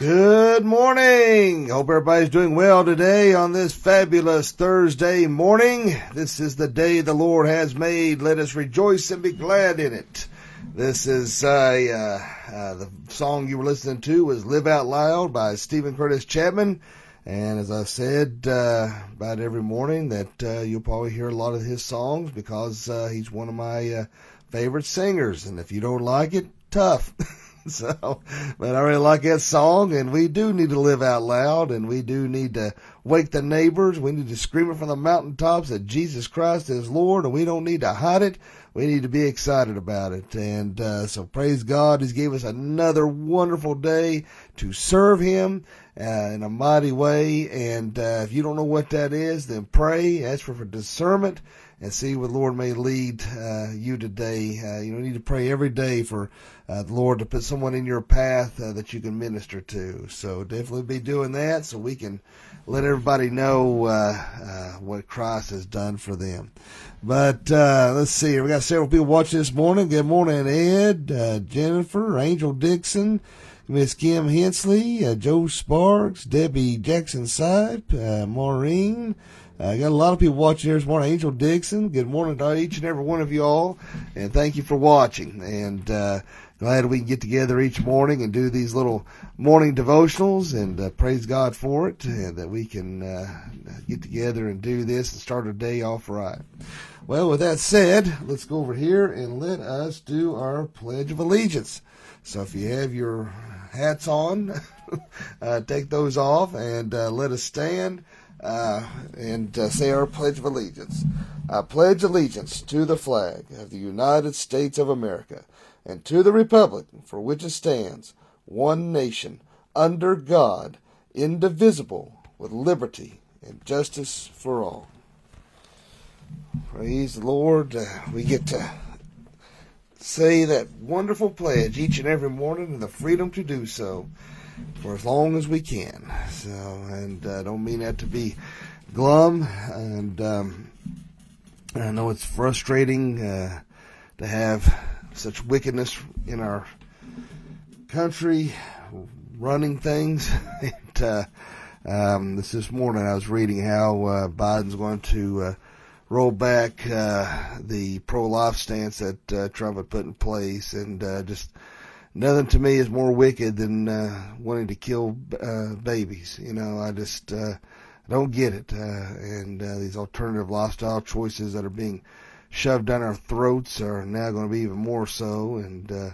Good morning. Hope everybody's doing well today on this fabulous Thursday morning. This is the day the Lord has made. Let us rejoice and be glad in it. This is uh, uh, uh, the song you were listening to was "Live Out Loud" by Steven Curtis Chapman. And as I said uh, about every morning, that uh, you'll probably hear a lot of his songs because uh, he's one of my favorite singers. And if you don't like it, tough. so, but I really like that song, and we do need to live out loud, and we do need to wake the neighbors. We need to scream it from the mountaintops that Jesus Christ is Lord, and we don't need to hide it. We need to be excited about it. And uh, so praise God, He's gave us another wonderful day to serve Him uh, in a mighty way. And uh, if you don't know what that is, then pray, ask for, for discernment, and see what the Lord may lead uh, you today. Uh, you need to pray every day for uh, the Lord to put someone in your path uh, that you can minister to. So definitely be doing that so we can let everybody know uh, uh, what Christ has done for them. But let's see, we got several people watching this morning. Good morning, Ed, Jennifer, Angel Dixon. Miss Kim Hensley, Joe Sparks, Debbie Jackson Sipe, Maureen. I got a lot of people watching this morning. Angel Dixon, good morning to each and every one of you all, and thank you for watching. And uh, glad we can get together each morning and do these little morning devotionals, and uh, praise God for it, and that we can uh, get together and do this and start our day off right. Well, with that said, let's go over here and let us do our Pledge of Allegiance. So if you have your hats on, uh, take those off and uh, let us stand uh, and uh, say our Pledge of Allegiance. I pledge allegiance to the flag of the United States of America and to the Republic for which it stands, one nation, under God, indivisible, with liberty and justice for all. Praise the Lord. Uh, we get to say that wonderful pledge each and every morning and the freedom to do so for as long as we can. So, and I uh, don't mean that to be glum, and um, I know it's frustrating uh, to have such wickedness in our country running things. and, uh, um, this this morning I was reading how uh, Biden's going to uh, roll back uh, the pro-life stance that Trump had put in place, and just nothing to me is more wicked than uh, wanting to kill uh, babies. You know, I just uh, don't get it, uh, and uh, these alternative lifestyle choices that are being shoved down our throats are now going to be even more so, and. Uh,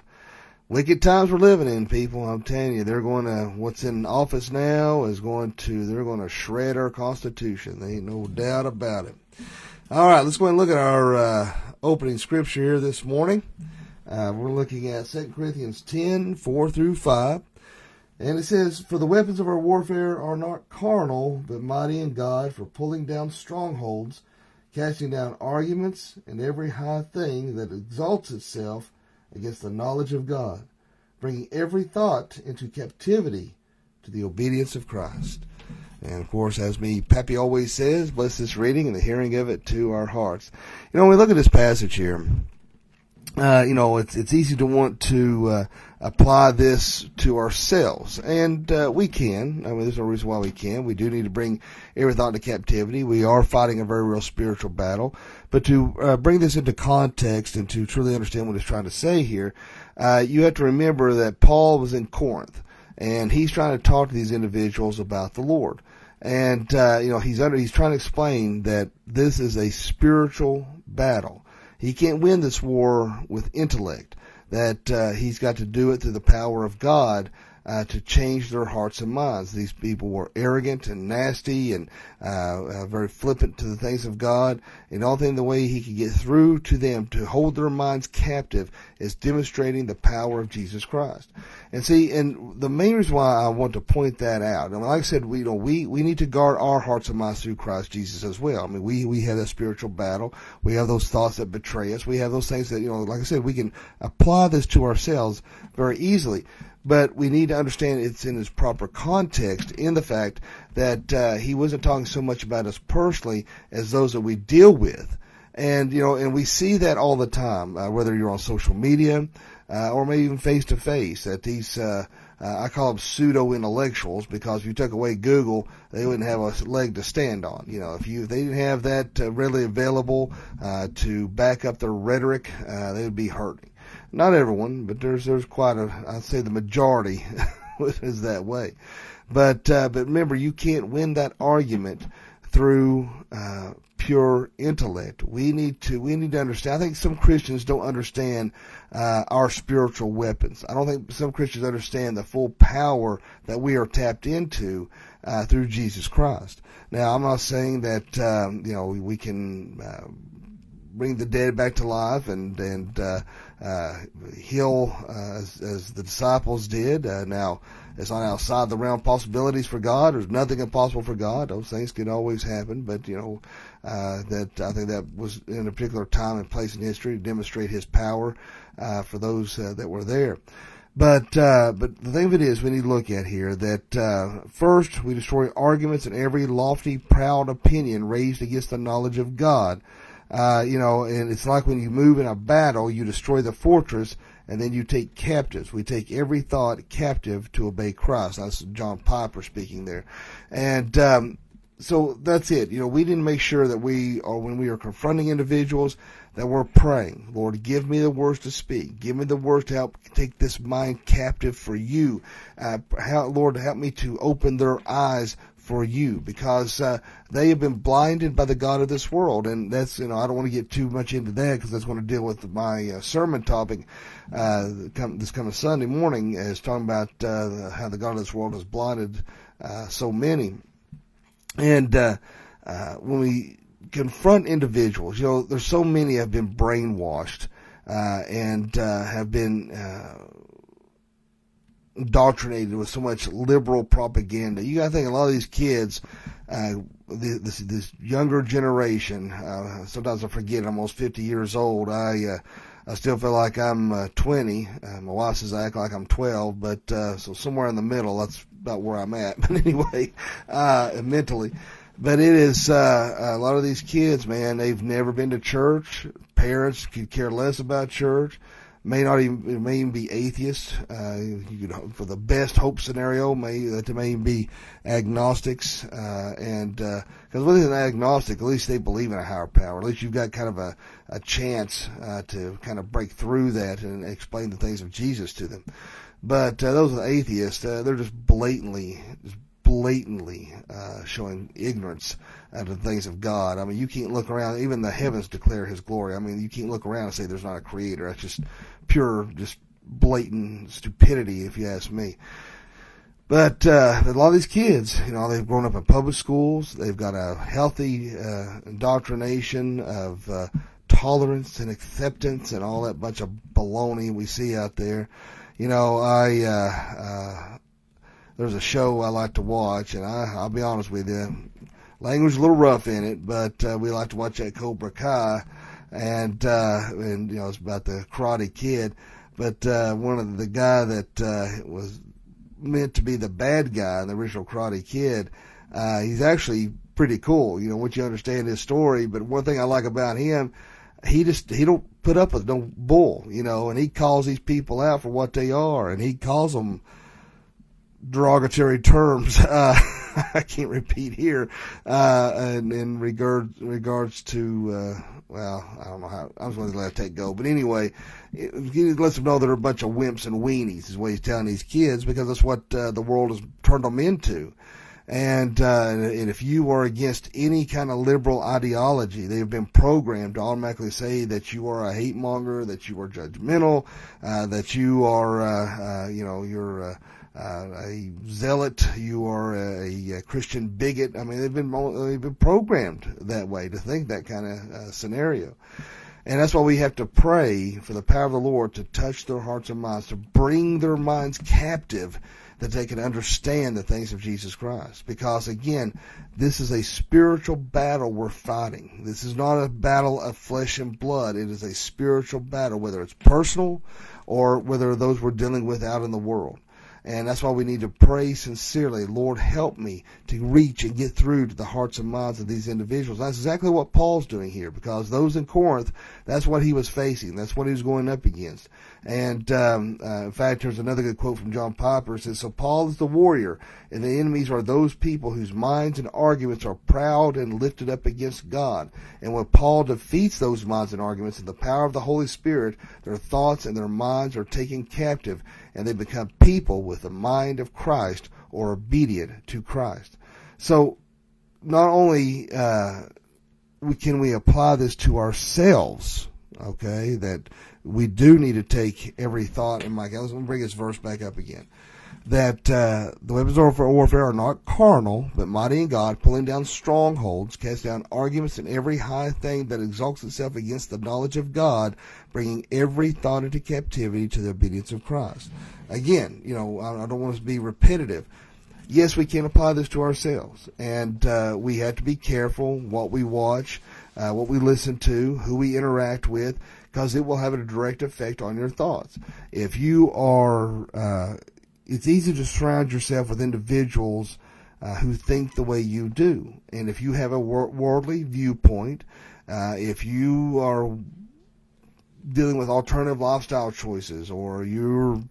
wicked times we're living in, people. I'm telling you, they're going to, what's in office now is going to, they're going to shred our Constitution. There ain't no doubt about it. All right, let's go and look at our uh, opening scripture here this morning. Uh, we're looking at 2 Corinthians 10 4 through 5. And it says, For the weapons of our warfare are not carnal, but mighty in God for pulling down strongholds, casting down arguments and every high thing that exalts itself against the knowledge of God, bringing every thought into captivity to the obedience of Christ. And of course, as me Pappy always says, bless this reading and the hearing of it to our hearts. You know, when we look at this passage here, uh, you know, it's it's easy to want to uh, apply this to ourselves, and uh, we can. I mean, there's no reason why we can. We do need to bring every thought into captivity. We are fighting a very real spiritual battle, but to uh, bring this into context and to truly understand what it's trying to say here, uh, you have to remember that Paul was in Corinth, and he's trying to talk to these individuals about the Lord and uh, you know he's under he's trying to explain that this is a spiritual battle. He can't win this war with intellect. That uh, he's got to do it through the power of God uh, to change their hearts and minds. These people were arrogant and nasty and uh, uh, very flippant to the things of God. And all the way he could get through to them to hold their minds captive is demonstrating the power of Jesus Christ. And see, and the main reason why I want to point that out, and like I said, we you know we we need to guard our hearts and minds through Christ Jesus as well. I mean, we we have a spiritual battle. We have those thoughts that betray us. We have those things that you know, like I said, we can apply this to ourselves very easily but we need to understand it's in its proper context in the fact that uh, he wasn't talking so much about us personally as those that we deal with. And, you know, and we see that all the time, uh, whether you're on social media, uh, or maybe even face to face. That these, uh, uh, I call them pseudo intellectuals because if you took away Google, they wouldn't have a leg to stand on. You know, if you if they didn't have that uh, readily available to back up their rhetoric, they would be hurting. Not everyone, but there's there's quite a I'd say the majority is that way. But uh, but remember, you can't win that argument through uh, pure intellect. We need to we need to understand. I think some Christians don't understand uh, our spiritual weapons. I don't think some Christians understand the full power that we are tapped into uh, through Jesus Christ. Now, I'm not saying that um, you know we can uh, bring the dead back to life and and uh, uh, heal uh, as, as the disciples did. Uh, now, it's not outside the realm of possibilities for God. There's nothing impossible for God. Those things can always happen, but you know uh, that I think that was in a particular time and place in history to demonstrate His power uh, for those that were there. But uh, but the thing of it is, we need to look at here that uh, first we destroy arguments and every lofty, proud opinion raised against the knowledge of God. Uh, you know, and it's like when you move in a battle, you destroy the fortress and then you take captives. We take every thought captive to obey Christ. That's John Piper speaking there. And, um, so that's it. You know, we didn't make sure that we, or when we are confronting individuals, that we're praying, Lord, give me the words to speak. Give me the words to help take this mind captive for you. Uh, how, Lord, help me to open their eyes for you because uh, they have been blinded by the God of this world. And that's, you know, I don't want to get too much into that because that's going to deal with my uh, sermon topic uh, this coming Sunday morning is talking about uh, how the God of this world has blinded uh, so many. And uh, uh, when we confront individuals, you know, there's so many have been brainwashed uh, and uh, have been uh, indoctrinated with so much liberal propaganda. You got to think a lot of these kids, uh, this this younger generation. Uh, sometimes I forget. I'm almost 50 years old. I uh, I still feel like I'm uh, 20. Uh, my wife says I act like I'm 12, but uh, so somewhere in the middle. That's about where I'm at. But anyway, uh, mentally. But it is uh, a lot of these kids, man. They've never been to church. Parents could care less about church may not even may even be atheists. Uh, you could for the best hope scenario may that they may even be agnostics. Uh, and because uh, with an agnostic, at least they believe in a higher power. At least you've got kind of a a chance uh, to kind of break through that and explain the things of Jesus to them. But uh, those atheists, uh, they're just blatantly, just blatantly uh, showing ignorance of the things of God. I mean, you can't look around. Even the heavens declare His glory. I mean, you can't look around and say there's not a Creator. That's just pure, just blatant stupidity, if you ask me. But uh, a lot of these kids, you know, they've grown up in public schools. They've got a healthy uh, indoctrination of uh, tolerance and acceptance and all that bunch of baloney we see out there. You know, I uh, uh, there's a show I like to watch, and I, I'll be honest with you, language a little rough in it, but uh, we like to watch that Cobra Kai, and uh, and you know it's about the Karate Kid, but uh, one of the guy that uh, was meant to be the bad guy in the original Karate Kid, uh, he's actually pretty cool. You know, once you understand his story, but one thing I like about him, he just he don't put up with no bull, you know, and he calls these people out for what they are, and he calls them derogatory terms. Uh, I can't repeat here. Uh, in, in regard regards to, uh, well, I don't know how. I was going to let that go, but anyway, he lets them know that they're a bunch of wimps and weenies. Is what he's telling these kids because that's what uh, the world has turned them into. And, uh, and if you are against any kind of liberal ideology, they've been programmed to automatically say that you are a hate monger, that you are judgmental, uh, that you are, uh, uh, you know, you're, uh, uh, a zealot, you are a, a, Christian bigot. I mean, they've been they've been programmed that way to think that kind of uh, scenario, and that's why we have to pray for the power of the Lord to touch their hearts and minds, to bring their minds captive, that they can understand the things of Jesus Christ. Because again, this is a spiritual battle we're fighting. This is not a battle of flesh and blood. It is a spiritual battle, whether it's personal or whether those we're dealing with out in the world. And that's why we need to pray sincerely. Lord, help me to reach and get through to the hearts and minds of these individuals. That's exactly what Paul's doing here because those in Corinth, that's what he was facing. That's what he was going up against. And um, uh, in fact, there's another good quote from John Piper. It says, "So Paul is the warrior, and the enemies are those people whose minds and arguments are proud and lifted up against God. And when Paul defeats those minds and arguments in the power of the Holy Spirit, their thoughts and their minds are taken captive, and they become people with the mind of Christ or obedient to Christ." So, not only uh, can we apply this to ourselves, okay, that we do need to take every thought in my Let's bring this verse back up again. That uh, the weapons of warfare are not carnal, but mighty in God, pulling down strongholds, cast down arguments and every high thing that exalts itself against the knowledge of God, bringing every thought into captivity to the obedience of Christ. Again, you know, I don't want to be repetitive. Yes, we can apply this to ourselves, and uh, we have to be careful what we watch, uh, what we listen to, who we interact with, because it will have a direct effect on your thoughts. If you are, uh, it's easy to surround yourself with individuals uh, who think the way you do. And if you have a wor- worldly viewpoint, uh, if you are dealing with alternative lifestyle choices or you're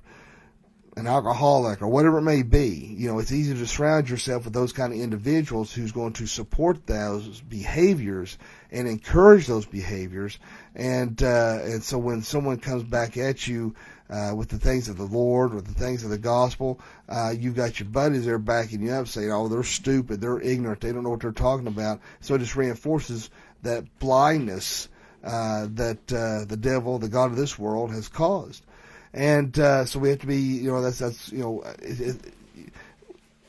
an alcoholic or whatever it may be, you know, it's easy to surround yourself with those kind of individuals who's going to support those behaviors and encourage those behaviors. And, uh, and so when someone comes back at you, uh, with the things of the Lord, with the things of the gospel, uh, you've got your buddies there backing you up saying, oh, they're stupid, they're ignorant, they don't know what they're talking about. So it just reinforces that blindness, uh, that, uh, the devil, the God of this world has caused and uh, so we have to be, you know, that's that's you know, it, it,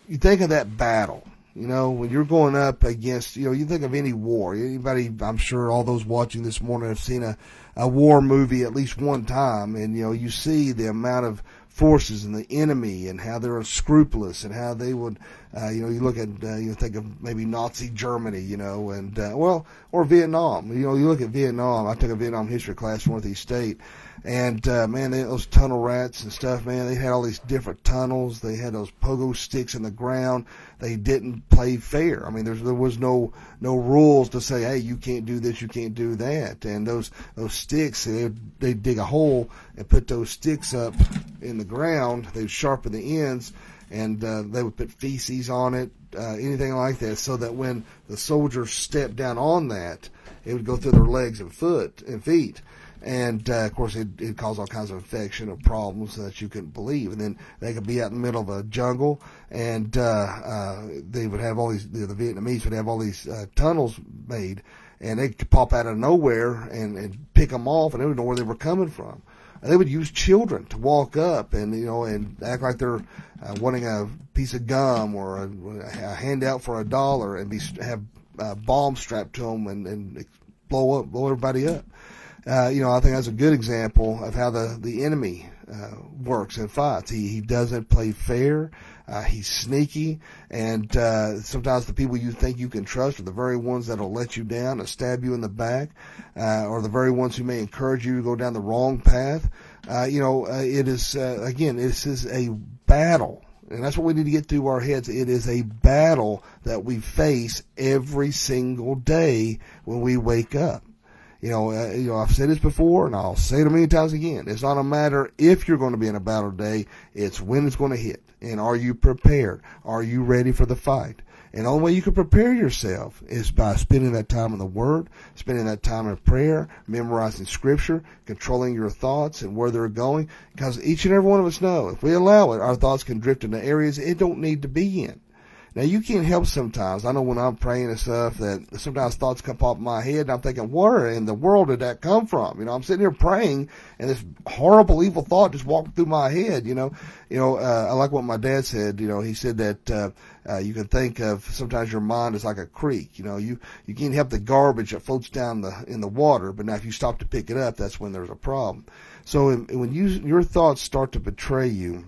you think of that battle. You know, when you're going up against, you know, you think of any war. Anybody, I'm sure all those watching this morning have seen a, a war movie at least one time, and you know, you see the amount of forces and the enemy and how they're unscrupulous and how they would, uh, you know, you look at, uh, you think of maybe Nazi Germany, you know, and, uh, well, or Vietnam. You know, you look at Vietnam. I took a Vietnam history class from Northeast State and uh, man, they, those tunnel rats and stuff, man, they had all these different tunnels. They had those pogo sticks in the ground. They didn't play fair. I mean, there was no no rules to say, hey, you can't do this, you can't do that. And those those sticks, they they dig a hole and put those sticks up in the ground. They'd sharpen the ends, and uh, they would put feces on it, uh, anything like that, so that when the soldiers stepped down on that, it would go through their legs and foot and feet and uh, of course it, it caused all kinds of infection and problems that you couldn't believe. And then they could be out in the middle of a jungle, and uh, uh, they would have all these. The, Vietnamese would have all these uh, tunnels made, and they could pop out of nowhere and, and pick them off, and they would know where they were coming from. And they would use children to walk up and you know and act like they're uh, wanting a piece of gum or a, a handout for a dollar, and be have uh, bombs strapped to them and, and blow up, blow everybody up. Uh, you know, I think that's a good example of how the the enemy uh, works and fights. He he doesn't play fair. Uh, he's sneaky, and uh, sometimes the people you think you can trust are the very ones that'll let you down and stab you in the back, uh, or the very ones who may encourage you to go down the wrong path. Uh, you know, uh, it is uh, again, this is a battle. And that's what we need to get through our heads. It is a battle that we face every single day when we wake up. You know, uh, you know, I've said this before, and I'll say it a million times again. It's not a matter if you're going to be in a battle today; it's when it's going to hit. And are you prepared? Are you ready for the fight? And the only way you can prepare yourself is by spending that time in the Word, spending that time in prayer, memorizing Scripture, controlling your thoughts and where they're going. Because each and every one of us know if we allow it, our thoughts can drift into areas it don't need to be in. Now you can't help sometimes. I know when I'm praying and stuff that sometimes thoughts come pop in my head and I'm thinking, where in the world did that come from? You know, I'm sitting here praying and this horrible evil thought just walked through my head, you know. You know, uh, I like what my dad said, you know, he said that, uh, uh, you can think of sometimes your mind is like a creek. You know, you, you can't help the garbage that floats down the, in the water, but now if you stop to pick it up, that's when there's a problem. So when you, your thoughts start to betray you,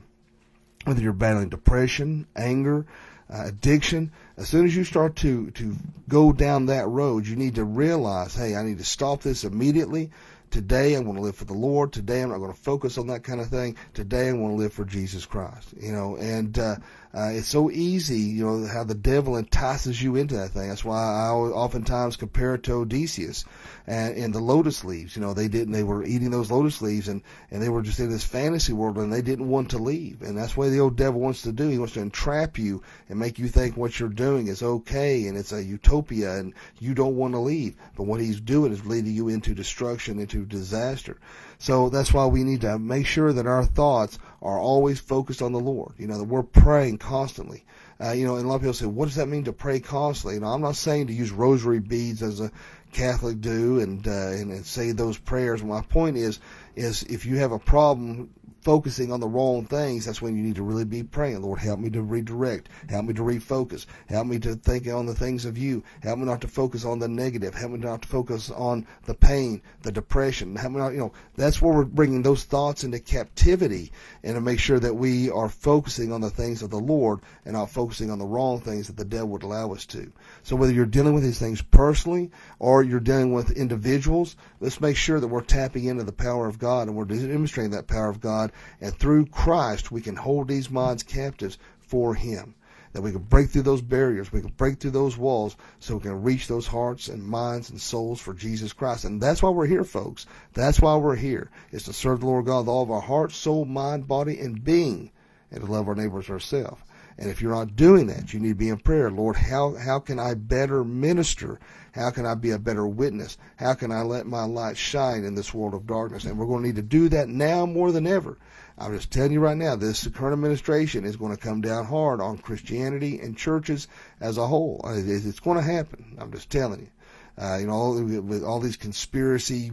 whether you're battling depression, anger, uh, addiction, as soon as you start to, to go down that road, you need to realize, hey, I need to stop this immediately. today I'm going to live for the Lord. Today I'm not going to focus on that kind of thing. Today I want to live for Jesus Christ. You know, and uh, uh, it's so easy, you know, how the devil entices you into that thing. That's why I oftentimes compare it to Odysseus and, and the lotus leaves. You know, they didn't, they were eating those lotus leaves and, and they were just in this fantasy world and they didn't want to leave. And that's what the old devil wants to do. He wants to entrap you and make you think what you're doing is okay and it's a utopia and you don't want to leave. But what he's doing is leading you into destruction, into disaster. So that's why we need to make sure that our thoughts are always focused on the Lord. You know, that we're praying constantly. Uh, you know, and a lot of people say, what does that mean to pray constantly? You know, I'm not saying to use rosary beads as a Catholic do and, uh, and, and say those prayers. My point is, is if you have a problem focusing on the wrong things, that's when you need to really be praying. Lord, help me to redirect. Help me to refocus. Help me to think on the things of you. Help me not to focus on the negative. Help me not to focus on the pain, the depression. Help me not, you know, that's where we're bringing those thoughts into captivity and to make sure that we are focusing on the things of the Lord and not focusing on the wrong things that the devil would allow us to. So whether you're dealing with these things personally or you're dealing with individuals, let's make sure that we're tapping into the power of God and we're demonstrating that power of God and through Christ, we can hold these minds captives for Him. That we can break through those barriers, we can break through those walls, so we can reach those hearts and minds and souls for Jesus Christ. And that's why we're here, folks. That's why we're here, is to serve the Lord God with all of our heart, soul, mind, body, and being, and to love our neighbors ourselves. And if you're not doing that, you need to be in prayer. Lord, how, how can I better minister? How can I be a better witness? How can I let my light shine in this world of darkness? And we're going to need to do that now more than ever. I'm just telling you right now, this current administration is going to come down hard on Christianity and churches as a whole. It's going to happen. I'm just telling you. Uh, you know, with all these conspiracy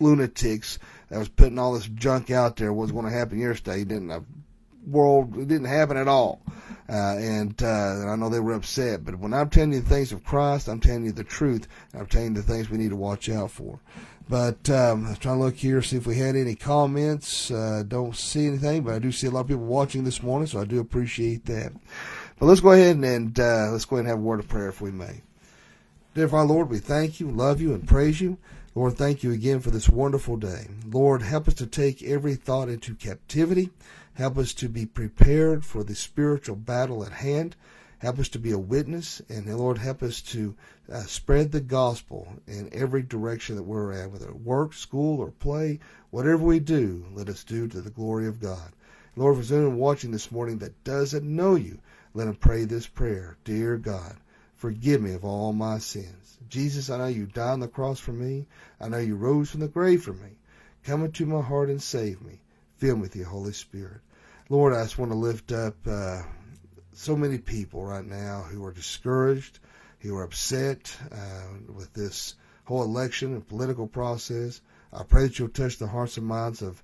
lunatics that was putting all this junk out there, what's going to happen yesterday didn't. Uh, world it didn't happen at all. Uh, and, uh, and I know they were upset, but when I'm telling you the things of Christ, I'm telling you the truth. I'm telling you the things we need to watch out for. But um, I was trying to look here, see if we had any comments. Uh, don't see anything, but I do see a lot of people watching this morning, so I do appreciate that. But let's go ahead and, and uh, let's go ahead and have a word of prayer if we may. Dear Father, Lord, we thank you, love you, and praise you. Lord, thank you again for this wonderful day. Lord, help us to take every thought into captivity. Help us to be prepared for the spiritual battle at hand. Help us to be a witness, and Lord, help us to uh, spread the gospel in every direction that we're at, whether work, school, or play. Whatever we do, let us do to the glory of God. Lord, for anyone watching this morning that doesn't know you, let him pray this prayer. Dear God, forgive me of all my sins. Jesus, I know you died on the cross for me. I know you rose from the grave for me. Come into my heart and save me. Fill me with your Holy Spirit. Lord, I just want to lift up uh, so many people right now who are discouraged, who are upset uh, with this whole election and political process. I pray that you'll touch the hearts and minds of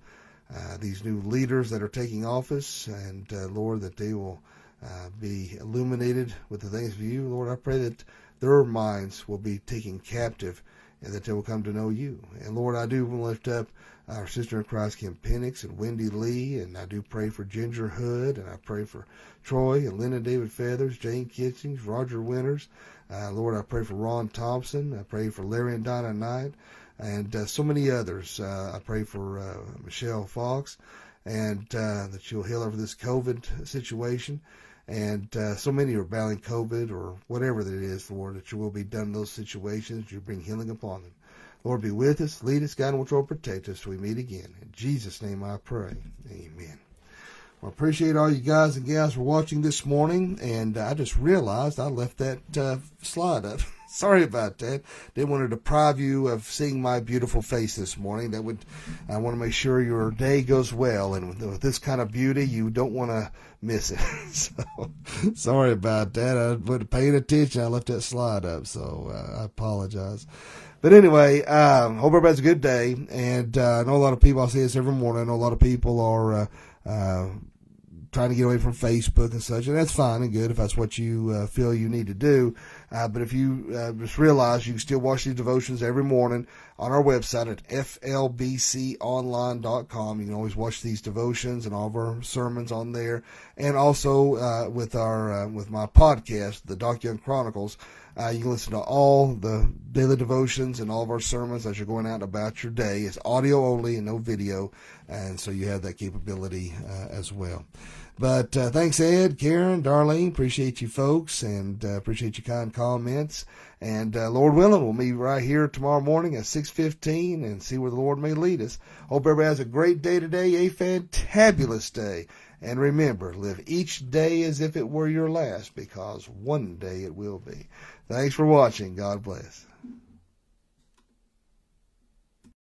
uh, these new leaders that are taking office, and uh, Lord, that they will uh, be illuminated with the things of you. Lord, I pray that their minds will be taken captive and that they will come to know you. And Lord, I do lift up our sister in Christ, Kim Penix and Wendy Lee, and I do pray for Ginger Hood, and I pray for Troy and Linda David Feathers, Jane Kitchings, Roger Winters. Uh, Lord, I pray for Ron Thompson. I pray for Larry and Donna Knight, and uh, so many others. Uh, I pray for uh, Michelle Fox, and uh, that you'll heal over this COVID situation. And uh, so many are battling COVID or whatever that it is, Lord, that you will be done in those situations. You bring healing upon them. Lord, be with us, lead us, guide, and control, protect us we meet again. In Jesus' name I pray. Amen. Well, I appreciate all you guys and gals for watching this morning, and I just realized I left that uh, slide up. Sorry about that. Didn't want to deprive you of seeing my beautiful face this morning. That would, I want to make sure your day goes well, and with, with this kind of beauty, you don't want to miss it. so, sorry about that. I wasn't paying attention. I left that slide up, so uh, I apologize. But anyway, um, hope everybody's a good day. And uh, I know a lot of people, I see this every morning. I know a lot of people are uh, uh, trying to get away from Facebook and such. And that's fine and good if that's what you uh, feel you need to do. Uh, but if you uh, just realize you can still watch these devotions every morning on our website at flbconline.com. You can always watch these devotions and all of our sermons on there, and also uh, with our uh, with my podcast, the Doc Young Chronicles. Uh, you can listen to all the daily devotions and all of our sermons as you're going out about your day. It's audio only and no video, and so you have that capability uh, as well. But uh, thanks, Ed, Karen, Darlene. Appreciate you folks and uh, appreciate your kind comments. And uh, Lord willing, we'll meet right here tomorrow morning at 6.15 and see where the Lord may lead us. Hope everybody has a great day today, a fantabulous day. And remember, live each day as if it were your last because one day it will be. Thanks for watching. God bless.